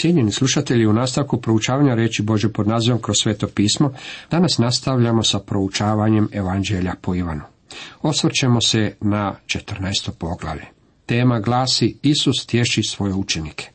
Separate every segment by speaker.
Speaker 1: Cijenjeni slušatelji, u nastavku proučavanja reći Bože pod nazivom kroz sveto pismo, danas nastavljamo sa proučavanjem Evanđelja po Ivanu. Osvrćemo se na 14. poglavlje. Tema glasi Isus tješi svoje učenike.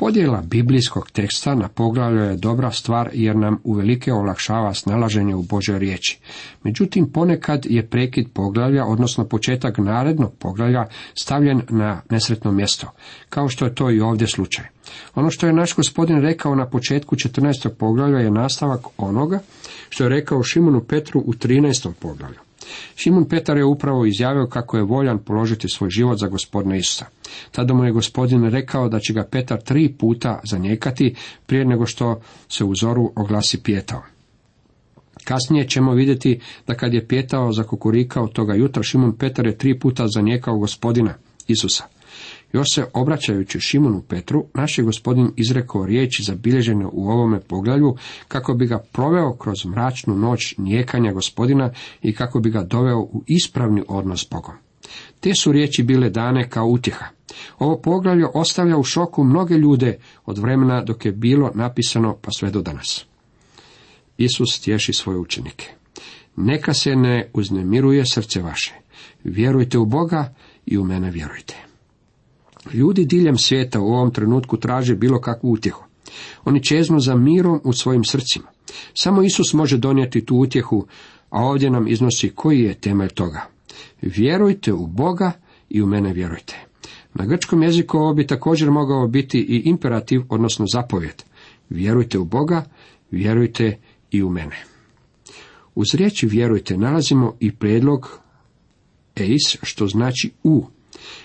Speaker 1: Podjela biblijskog teksta na poglavlje je dobra stvar jer nam uvelike olakšava snalaženje u Božoj riječi. Međutim, ponekad je prekid poglavlja, odnosno početak narednog poglavlja, stavljen na nesretno mjesto, kao što je to i ovdje slučaj. Ono što je naš gospodin rekao na početku 14. poglavlja je nastavak onoga što je rekao Šimunu Petru u 13. poglavlju. Šimun Petar je upravo izjavio kako je voljan položiti svoj život za gospodina Isusa. Tada mu je gospodin rekao da će ga Petar tri puta zanijekati prije nego što se u zoru oglasi pijetao. Kasnije ćemo vidjeti da kad je pijetao za kukurikao toga jutra, Šimun Petar je tri puta zanijekao gospodina Isusa. Još se obraćajući Šimonu Petru, naš je gospodin izrekao riječi zabilježene u ovome poglavlju, kako bi ga proveo kroz mračnu noć nijekanja gospodina i kako bi ga doveo u ispravni odnos s Bogom. Te su riječi bile dane kao utjeha. Ovo poglavlje ostavlja u šoku mnoge ljude od vremena dok je bilo napisano pa sve do danas. Isus tješi svoje učenike. Neka se ne uznemiruje srce vaše. Vjerujte u Boga i u mene vjerujte. Ljudi diljem svijeta u ovom trenutku traže bilo kakvu utjehu. Oni čeznu za mirom u svojim srcima. Samo Isus može donijeti tu utjehu, a ovdje nam iznosi koji je temelj toga. Vjerujte u Boga i u mene vjerujte. Na grčkom jeziku ovo bi također mogao biti i imperativ, odnosno zapovjed. Vjerujte u Boga, vjerujte i u mene. Uz riječi vjerujte nalazimo i prijedlog eis, što znači u.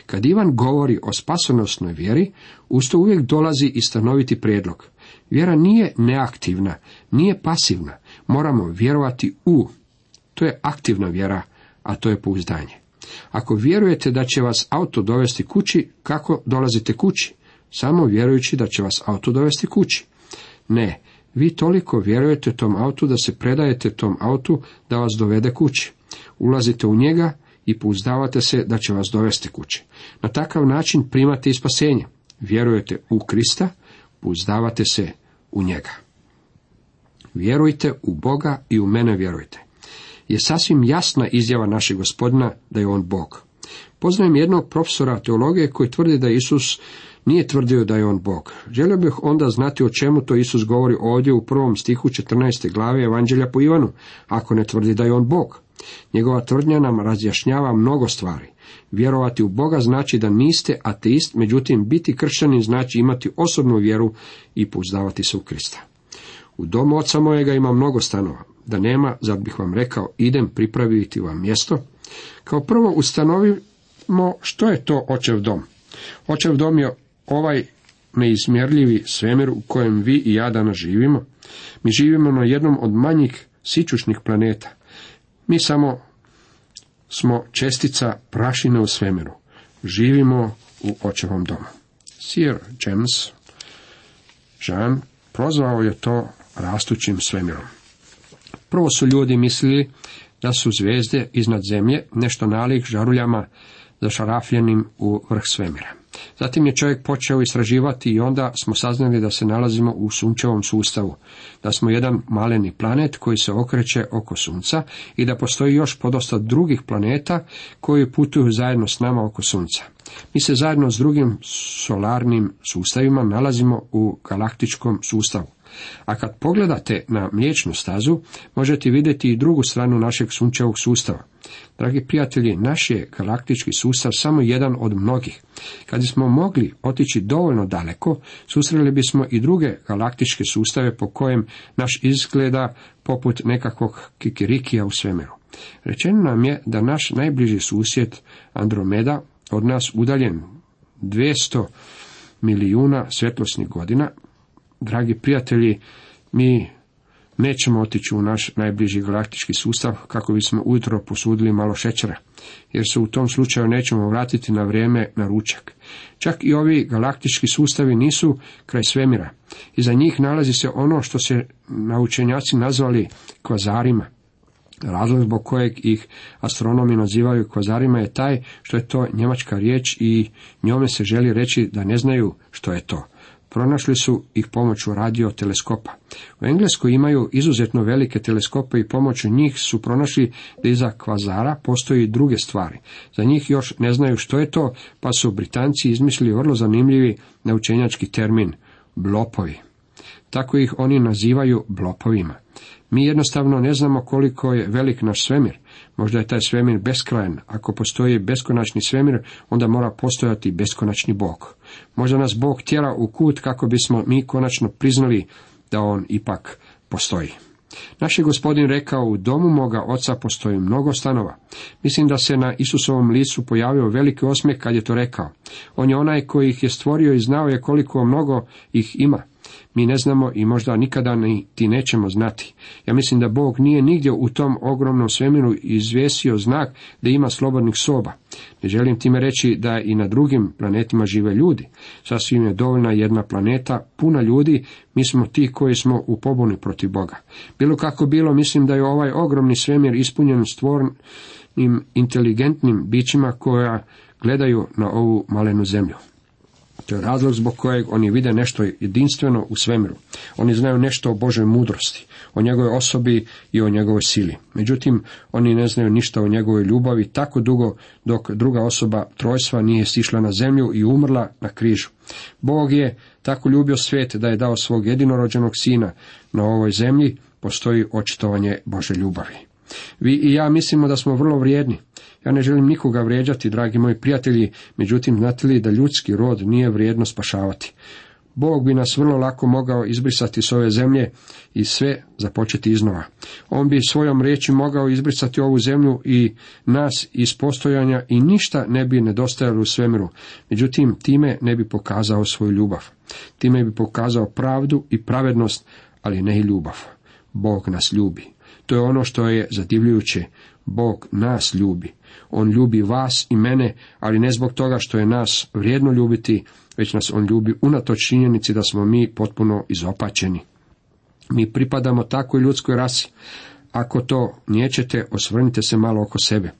Speaker 1: Kad Ivan govori o spasonosnoj vjeri, usto uvijek dolazi i stanoviti prijedlog. Vjera nije neaktivna, nije pasivna, moramo vjerovati u. To je aktivna vjera, a to je pouzdanje. Ako vjerujete da će vas auto dovesti kući, kako dolazite kući? Samo vjerujući da će vas auto dovesti kući. Ne, vi toliko vjerujete tom autu da se predajete tom autu da vas dovede kući. Ulazite u njega i pouzdavate se da će vas dovesti kući. Na takav način primate i spasenje. Vjerujete u Krista, pouzdavate se u njega. Vjerujte u Boga i u mene vjerujte. Je sasvim jasna izjava našeg gospodina da je on Bog. Poznajem jednog profesora teologije koji tvrdi da Isus nije tvrdio da je on Bog. Želio bih onda znati o čemu to Isus govori ovdje u prvom stihu 14. glave Evanđelja po Ivanu, ako ne tvrdi da je on Bog. Njegova tvrdnja nam razjašnjava mnogo stvari. Vjerovati u Boga znači da niste ateist, međutim biti kršćanin znači imati osobnu vjeru i pouzdavati se u Krista. U domu oca mojega ima mnogo stanova. Da nema, zar bih vam rekao, idem pripraviti vam mjesto? Kao prvo ustanovimo što je to očev dom. Očev dom je ovaj neizmjerljivi svemir u kojem vi i ja danas živimo. Mi živimo na jednom od manjih sičušnih planeta. Mi samo smo čestica prašine u svemiru. Živimo u očevom domu. Sir James Jean prozvao je to rastućim svemirom. Prvo su ljudi mislili da su zvijezde iznad zemlje nešto nalik žaruljama zašarafljenim u vrh svemira. Zatim je čovjek počeo istraživati i onda smo saznali da se nalazimo u sunčevom sustavu, da smo jedan maleni planet koji se okreće oko sunca i da postoji još podosta drugih planeta koji putuju zajedno s nama oko sunca. Mi se zajedno s drugim solarnim sustavima nalazimo u galaktičkom sustavu. A kad pogledate na mliječnu stazu, možete vidjeti i drugu stranu našeg sunčevog sustava. Dragi prijatelji, naš je galaktički sustav samo jedan od mnogih. Kad bismo mogli otići dovoljno daleko, susreli bismo i druge galaktičke sustave po kojem naš izgleda poput nekakvog kikirikija u svemiru. Rečeno nam je da naš najbliži susjed Andromeda od nas udaljen 200 milijuna svjetlosnih godina, dragi prijatelji, mi nećemo otići u naš najbliži galaktički sustav kako bismo ujutro posudili malo šećera, jer se u tom slučaju nećemo vratiti na vrijeme na ručak. Čak i ovi galaktički sustavi nisu kraj svemira. Iza njih nalazi se ono što se naučenjaci nazvali kvazarima. Razlog zbog kojeg ih astronomi nazivaju kvazarima je taj što je to njemačka riječ i njome se želi reći da ne znaju što je to. Pronašli su ih pomoću radioteleskopa. U Engleskoj imaju izuzetno velike teleskope i pomoću njih su pronašli da iza kvazara postoji druge stvari. Za njih još ne znaju što je to, pa su Britanci izmislili vrlo zanimljivi naučenjački termin blopovi. Tako ih oni nazivaju blopovima. Mi jednostavno ne znamo koliko je velik naš svemir. Možda je taj svemir beskrajan. Ako postoji beskonačni svemir, onda mora postojati beskonačni Bog. Možda nas Bog tjera u kut kako bismo mi konačno priznali da on ipak postoji. Naš je gospodin rekao, u domu moga oca postoji mnogo stanova. Mislim da se na Isusovom licu pojavio veliki osmijeh kad je to rekao. On je onaj koji ih je stvorio i znao je koliko mnogo ih ima. Mi ne znamo i možda nikada ti nećemo znati. Ja mislim da Bog nije nigdje u tom ogromnom svemiru izvjesio znak da ima slobodnih soba. Ne želim time reći da i na drugim planetima žive ljudi. Sasvim je dovoljna jedna planeta, puna ljudi, mi smo ti koji smo u pobuni protiv Boga. Bilo kako bilo, mislim da je ovaj ogromni svemir ispunjen stvornim inteligentnim bićima koja gledaju na ovu malenu zemlju. To je razlog zbog kojeg oni vide nešto jedinstveno u svemiru. Oni znaju nešto o Božoj mudrosti, o njegovoj osobi i o njegovoj sili. Međutim, oni ne znaju ništa o njegovoj ljubavi tako dugo dok druga osoba trojstva nije stišla na zemlju i umrla na križu. Bog je tako ljubio svijet da je dao svog jedinorođenog sina na ovoj zemlji, postoji očitovanje Bože ljubavi. Vi i ja mislimo da smo vrlo vrijedni. Ja ne želim nikoga vrijeđati, dragi moji prijatelji, međutim znate li da ljudski rod nije vrijedno spašavati. Bog bi nas vrlo lako mogao izbrisati s ove zemlje i sve započeti iznova. On bi svojom riječi mogao izbrisati ovu zemlju i nas iz postojanja i ništa ne bi nedostajalo u svemiru. Međutim, time ne bi pokazao svoju ljubav. Time bi pokazao pravdu i pravednost, ali ne i ljubav. Bog nas ljubi. To je ono što je zadivljujuće. Bog nas ljubi. On ljubi vas i mene, ali ne zbog toga što je nas vrijedno ljubiti, već nas on ljubi unatoč činjenici da smo mi potpuno izopačeni. Mi pripadamo takvoj ljudskoj rasi. Ako to nijećete, osvrnite se malo oko sebe.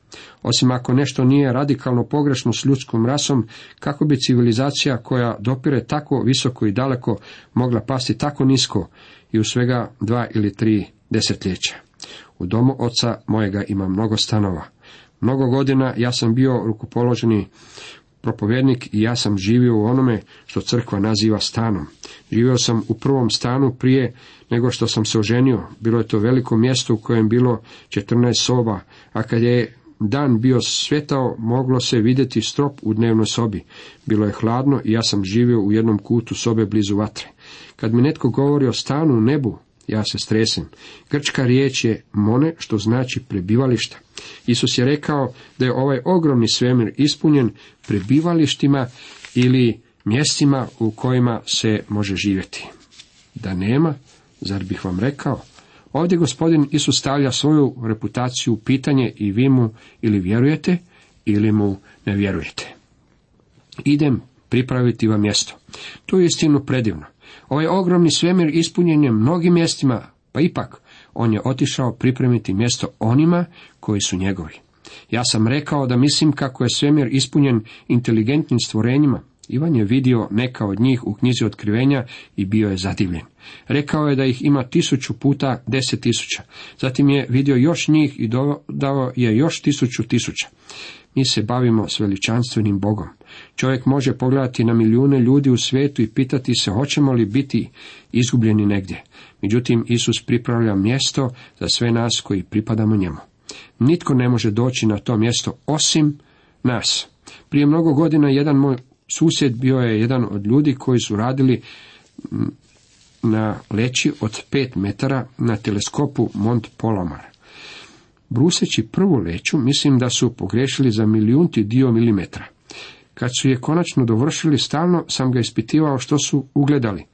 Speaker 1: Osim ako nešto nije radikalno pogrešno s ljudskom rasom, kako bi civilizacija koja dopire tako visoko i daleko mogla pasti tako nisko i u svega dva ili tri desetljeća. U domu oca mojega ima mnogo stanova. Mnogo godina ja sam bio rukopoloženi propovjednik i ja sam živio u onome što crkva naziva stanom. Živio sam u prvom stanu prije nego što sam se oženio. Bilo je to veliko mjesto u kojem bilo 14 soba, a kad je dan bio svetao, moglo se vidjeti strop u dnevnoj sobi. Bilo je hladno i ja sam živio u jednom kutu sobe blizu vatre. Kad mi netko govori o stanu u nebu, ja se stresem. Grčka riječ je mone, što znači prebivališta. Isus je rekao da je ovaj ogromni svemir ispunjen prebivalištima ili mjestima u kojima se može živjeti. Da nema, zar bih vam rekao? Ovdje gospodin Isus stavlja svoju reputaciju u pitanje i vi mu ili vjerujete ili mu ne vjerujete. Idem pripraviti vam mjesto. To je istinu predivno. Ovaj ogromni svemir ispunjen je mnogim mjestima, pa ipak on je otišao pripremiti mjesto onima koji su njegovi. Ja sam rekao da mislim kako je svemir ispunjen inteligentnim stvorenjima. Ivan je vidio neka od njih u knjizi otkrivenja i bio je zadivljen. Rekao je da ih ima tisuću puta deset tisuća. Zatim je vidio još njih i dodao je još tisuću tisuća. Mi se bavimo s veličanstvenim Bogom. Čovjek može pogledati na milijune ljudi u svijetu i pitati se hoćemo li biti izgubljeni negdje. Međutim, Isus pripravlja mjesto za sve nas koji pripadamo njemu. Nitko ne može doći na to mjesto osim nas. Prije mnogo godina jedan moj susjed bio je jedan od ljudi koji su radili na leći od pet metara na teleskopu Mont Polomar. Bruseći prvu leću, mislim da su pogrešili za milijunti dio milimetra. Kad su je konačno dovršili, stalno sam ga ispitivao što su ugledali.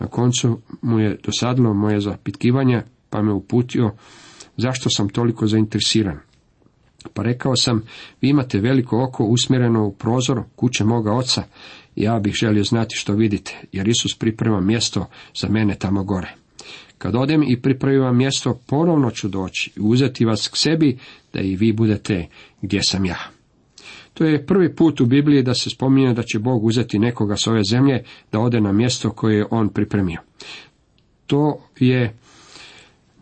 Speaker 1: Na koncu mu je dosadilo moje zapitkivanje, pa me uputio zašto sam toliko zainteresiran. Pa rekao sam, vi imate veliko oko usmjereno u prozor kuće moga oca, ja bih želio znati što vidite, jer Isus priprema mjesto za mene tamo gore. Kad odem i pripravim vam mjesto, ponovno ću doći i uzeti vas k sebi, da i vi budete gdje sam ja. To je prvi put u Bibliji da se spominje da će Bog uzeti nekoga s ove zemlje da ode na mjesto koje je on pripremio. To je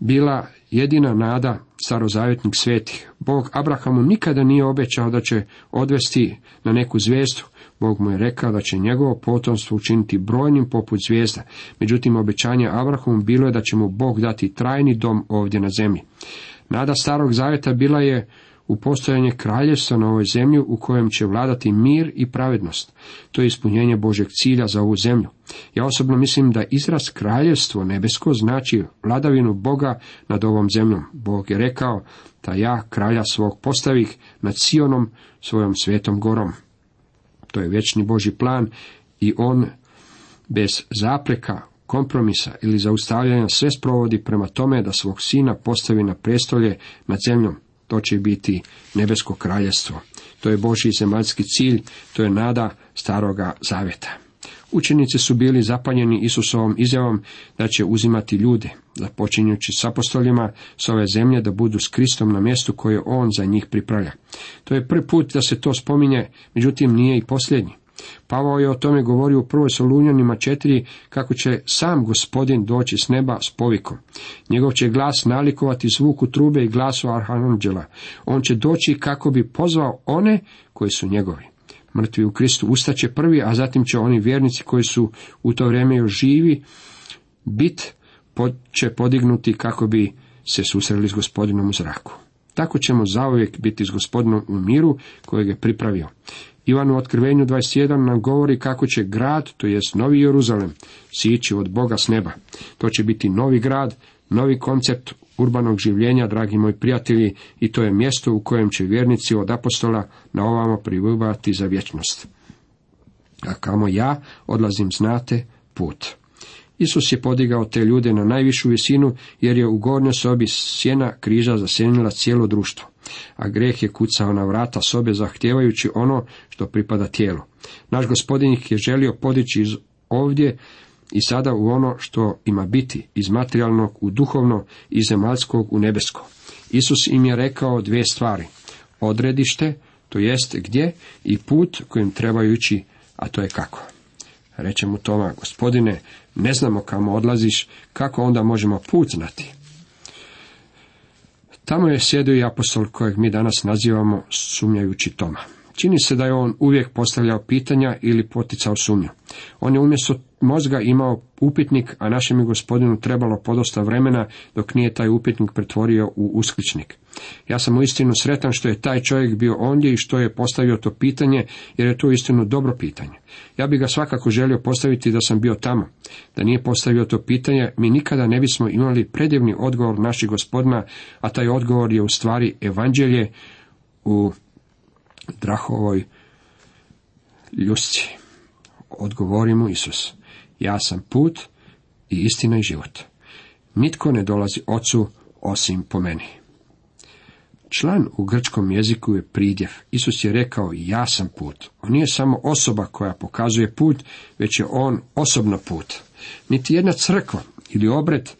Speaker 1: bila jedina nada starozavjetnih svetih. Bog Abrahamu nikada nije obećao da će odvesti na neku zvijezdu. Bog mu je rekao da će njegovo potomstvo učiniti brojnim poput zvijezda. Međutim, obećanje Abrahamu bilo je da će mu Bog dati trajni dom ovdje na zemlji. Nada starog zavjeta bila je u postojanje kraljevstva na ovoj zemlji u kojem će vladati mir i pravednost. To je ispunjenje Božeg cilja za ovu zemlju. Ja osobno mislim da izraz kraljevstvo nebesko znači vladavinu Boga nad ovom zemljom. Bog je rekao da ja kralja svog postavih nad Sionom svojom svetom gorom. To je vječni Boži plan i on bez zapreka, kompromisa ili zaustavljanja sve sprovodi prema tome da svog sina postavi na prestolje nad zemljom. To će biti nebesko kraljestvo. To je Božji zemaljski cilj, to je nada staroga zaveta. Učenici su bili zapanjeni Isusovom izjavom da će uzimati ljude, započinjući s apostolima s ove zemlje da budu s Kristom na mjestu koje on za njih pripravlja. To je prvi put da se to spominje, međutim nije i posljednji. Pavao je o tome govorio u prvoj Solunjanima četiri, kako će sam gospodin doći s neba s povikom. Njegov će glas nalikovati zvuku trube i glasu arhanđela. On će doći kako bi pozvao one koji su njegovi. Mrtvi u Kristu ustaće prvi, a zatim će oni vjernici koji su u to vrijeme još živi, bit će podignuti kako bi se susreli s gospodinom u zraku. Tako ćemo zauvijek biti s gospodinom u miru kojeg je pripravio. Ivan u otkrivenju 21 nam govori kako će grad, to jest Novi Jeruzalem, sići od Boga s neba. To će biti novi grad, novi koncept urbanog življenja, dragi moji prijatelji, i to je mjesto u kojem će vjernici od apostola na ovamo pribivati za vječnost. A kamo ja odlazim, znate, put. Isus je podigao te ljude na najvišu visinu, jer je u gornjoj sobi sjena križa zasjenila cijelo društvo a greh je kucao na vrata sobe zahtijevajući ono što pripada tijelu. Naš gospodin ih je želio podići iz ovdje i sada u ono što ima biti, iz materijalnog u duhovno, iz zemaljskog u nebesko. Isus im je rekao dvije stvari. Odredište, to jest gdje, i put kojim trebaju ići, a to je kako. Reče mu Toma, gospodine, ne znamo kamo odlaziš, kako onda možemo put znati? Tamo je sjedio i apostol kojeg mi danas nazivamo sumnjajući Toma. Čini se da je on uvijek postavljao pitanja ili poticao sumnju. On je umjesto mozga imao upitnik, a našem je gospodinu trebalo podosta vremena dok nije taj upitnik pretvorio u uskličnik. Ja sam uistinu sretan što je taj čovjek bio ondje i što je postavio to pitanje, jer je to uistinu dobro pitanje. Ja bih ga svakako želio postaviti da sam bio tamo. Da nije postavio to pitanje, mi nikada ne bismo imali predivni odgovor naših gospodina, a taj odgovor je u stvari evanđelje u drahovoj ljusci. Odgovori mu Isus. Ja sam put i istina i život. Nitko ne dolazi ocu osim po meni. Član u grčkom jeziku je pridjev. Isus je rekao ja sam put. On nije samo osoba koja pokazuje put, već je on osobno put. Niti jedna crkva ili obred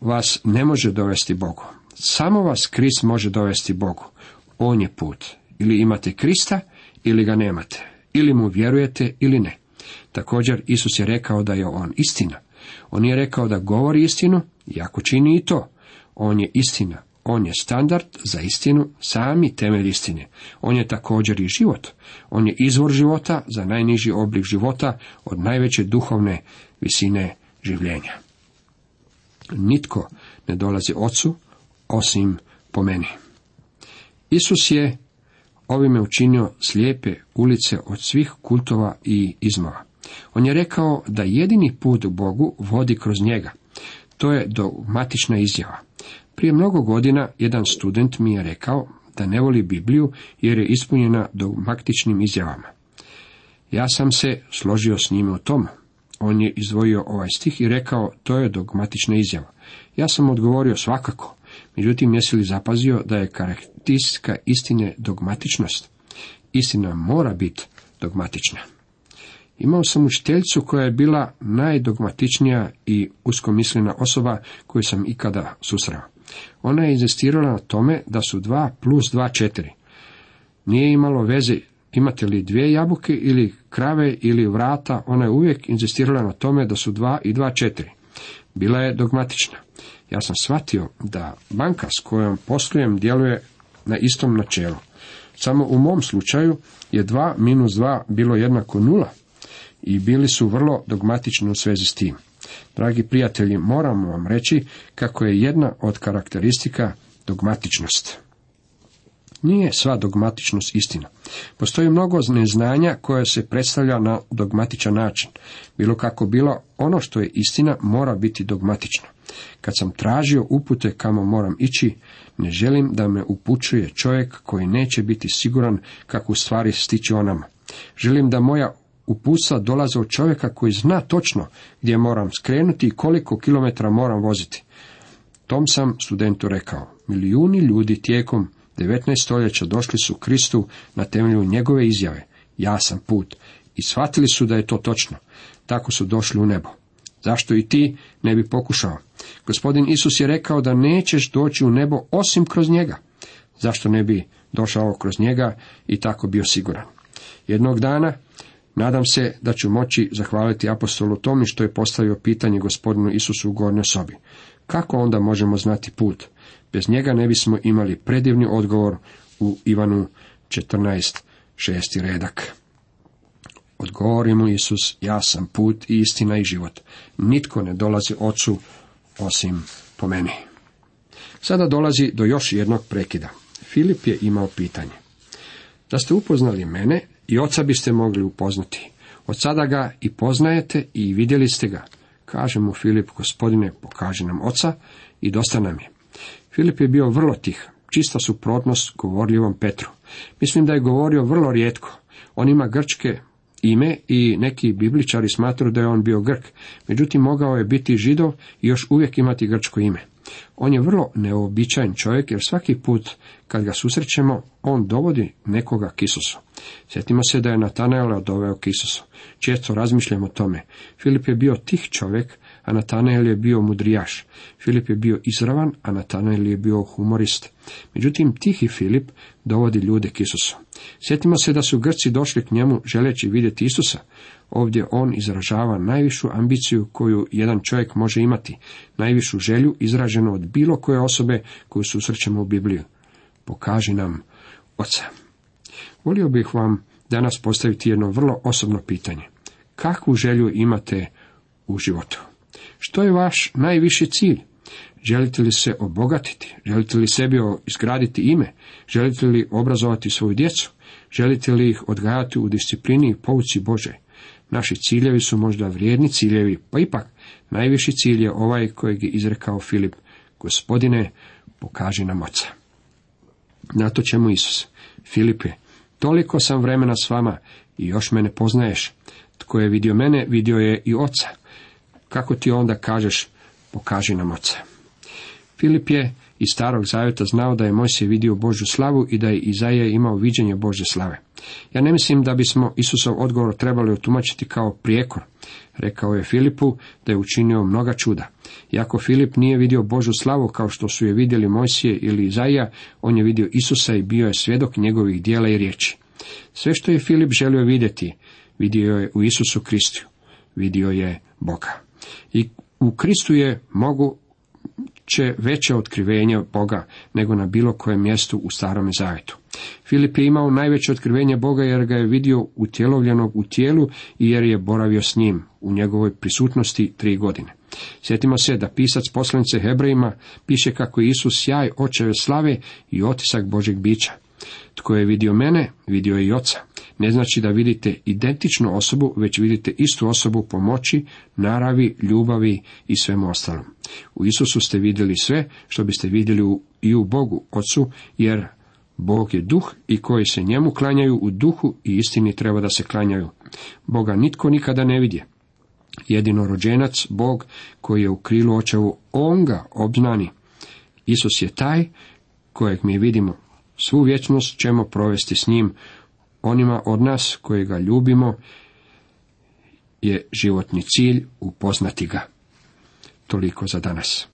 Speaker 1: vas ne može dovesti Bogu. Samo vas Krist može dovesti Bogu. On je put. Ili imate Krista, ili ga nemate. Ili mu vjerujete, ili ne. Također, Isus je rekao da je on istina. On je rekao da govori istinu, iako čini i to. On je istina. On je standard za istinu, sami temelj istine. On je također i život. On je izvor života za najniži oblik života od najveće duhovne visine življenja. Nitko ne dolazi ocu osim po meni. Isus je ovime učinio slijepe ulice od svih kultova i izmova. On je rekao da jedini put Bogu vodi kroz njega. To je dogmatična izjava. Prije mnogo godina jedan student mi je rekao da ne voli Bibliju jer je ispunjena dogmatičnim izjavama. Ja sam se složio s njime u tom. On je izdvojio ovaj stih i rekao, to je dogmatična izjava. Ja sam odgovorio svakako. Međutim, jesi li zapazio da je karakteristika istine dogmatičnost? Istina mora biti dogmatična. Imao sam učiteljicu koja je bila najdogmatičnija i uskomislena osoba koju sam ikada susreo. Ona je inzistirala na tome da su dva plus dva četiri. Nije imalo veze imate li dvije jabuke ili krave ili vrata, ona je uvijek inzistirala na tome da su dva i dva četiri. Bila je dogmatična. Ja sam shvatio da banka s kojom poslujem djeluje na istom načelu. Samo u mom slučaju je 2 minus 2 bilo jednako nula i bili su vrlo dogmatični u svezi s tim. Dragi prijatelji, moramo vam reći kako je jedna od karakteristika dogmatičnost. Nije sva dogmatičnost istina. Postoji mnogo neznanja koje se predstavlja na dogmatičan način. Bilo kako bilo, ono što je istina mora biti dogmatično. Kad sam tražio upute kamo moram ići, ne želim da me upućuje čovjek koji neće biti siguran kako u stvari stići onama. Želim da moja uputstva dolaze od čovjeka koji zna točno gdje moram skrenuti i koliko kilometra moram voziti. Tom sam studentu rekao, milijuni ljudi tijekom 19. stoljeća došli su Kristu na temelju njegove izjave, ja sam put, i shvatili su da je to točno. Tako su došli u nebo. Zašto i ti ne bi pokušao? Gospodin Isus je rekao da nećeš doći u nebo osim kroz njega. Zašto ne bi došao kroz njega i tako bio siguran? Jednog dana nadam se da ću moći zahvaliti apostolu Tomi što je postavio pitanje gospodinu Isusu u gornjoj sobi. Kako onda možemo znati put? Bez njega ne bismo imali predivni odgovor u Ivanu 14. šesti redak. Odgovori mu Isus, ja sam put i istina i život. Nitko ne dolazi ocu osim po meni. Sada dolazi do još jednog prekida. Filip je imao pitanje. Da ste upoznali mene, i oca biste mogli upoznati. Od sada ga i poznajete i vidjeli ste ga. Kaže mu Filip, gospodine, pokaži nam oca i dosta nam je. Filip je bio vrlo tih, čista suprotnost govorljivom Petru. Mislim da je govorio vrlo rijetko. On ima grčke ime i neki bibličari smatruju da je on bio Grk. Međutim, mogao je biti židov i još uvijek imati grčko ime. On je vrlo neobičajen čovjek jer svaki put kad ga susrećemo, on dovodi nekoga k Isusu. Sjetimo se da je Natanaela doveo k Isusu. Često razmišljamo o tome. Filip je bio tih čovjek, a Natanael je bio mudrijaš. Filip je bio izravan, a Natanael je bio humorist. Međutim, tihi Filip dovodi ljude k Isusu. Sjetimo se da su Grci došli k njemu želeći vidjeti Isusa. Ovdje on izražava najvišu ambiciju koju jedan čovjek može imati, najvišu želju izraženu od bilo koje osobe koju susrećemo u Bibliju. Pokaži nam oca. Volio bih vam danas postaviti jedno vrlo osobno pitanje. Kakvu želju imate u životu? Što je vaš najviši cilj? Želite li se obogatiti? Želite li sebi izgraditi ime? Želite li obrazovati svoju djecu? Želite li ih odgajati u disciplini i pouci Bože? Naši ciljevi su možda vrijedni ciljevi, pa ipak najviši cilj je ovaj kojeg je izrekao Filip. Gospodine, pokaži nam oca. Na to čemu Isus. Filipe, toliko sam vremena s vama i još me ne poznaješ. Tko je vidio mene, vidio je i oca. Kako ti onda kažeš, pokaži nam oca. Filip je iz starog zavjeta znao da je Mojsije vidio Božju slavu i da je Izaija imao viđenje Božje slave. Ja ne mislim da bismo Isusov odgovor trebali otumačiti kao prijekor. Rekao je Filipu da je učinio mnoga čuda. Iako Filip nije vidio Božu slavu kao što su je vidjeli Mojsije ili Izaija, on je vidio Isusa i bio je svjedok njegovih dijela i riječi. Sve što je Filip želio vidjeti, vidio je u Isusu Kristu. Vidio je Boga. I u Kristu je mogu će veće otkrivenje Boga nego na bilo kojem mjestu u starome zavjetu. Filip je imao najveće otkrivenje Boga jer ga je vidio utjelovljenog u tijelu i jer je boravio s njim u njegovoj prisutnosti tri godine. Sjetimo se da pisac poslanice Hebrejima piše kako je Isus sjaj očeve slave i otisak Božeg bića. Tko je vidio mene, vidio je i oca. Ne znači da vidite identičnu osobu, već vidite istu osobu po moći, naravi, ljubavi i svemu ostalom. U Isusu ste vidjeli sve što biste vidjeli i u Bogu, Ocu, jer Bog je duh i koji se njemu klanjaju u duhu i istini treba da se klanjaju. Boga nitko nikada ne vidje. Jedino rođenac, Bog, koji je u krilu očevu, on ga obznani. Isus je taj kojeg mi vidimo. Svu vječnost ćemo provesti s njim. Onima od nas koji ga ljubimo je životni cilj upoznati ga. Toliko za danas.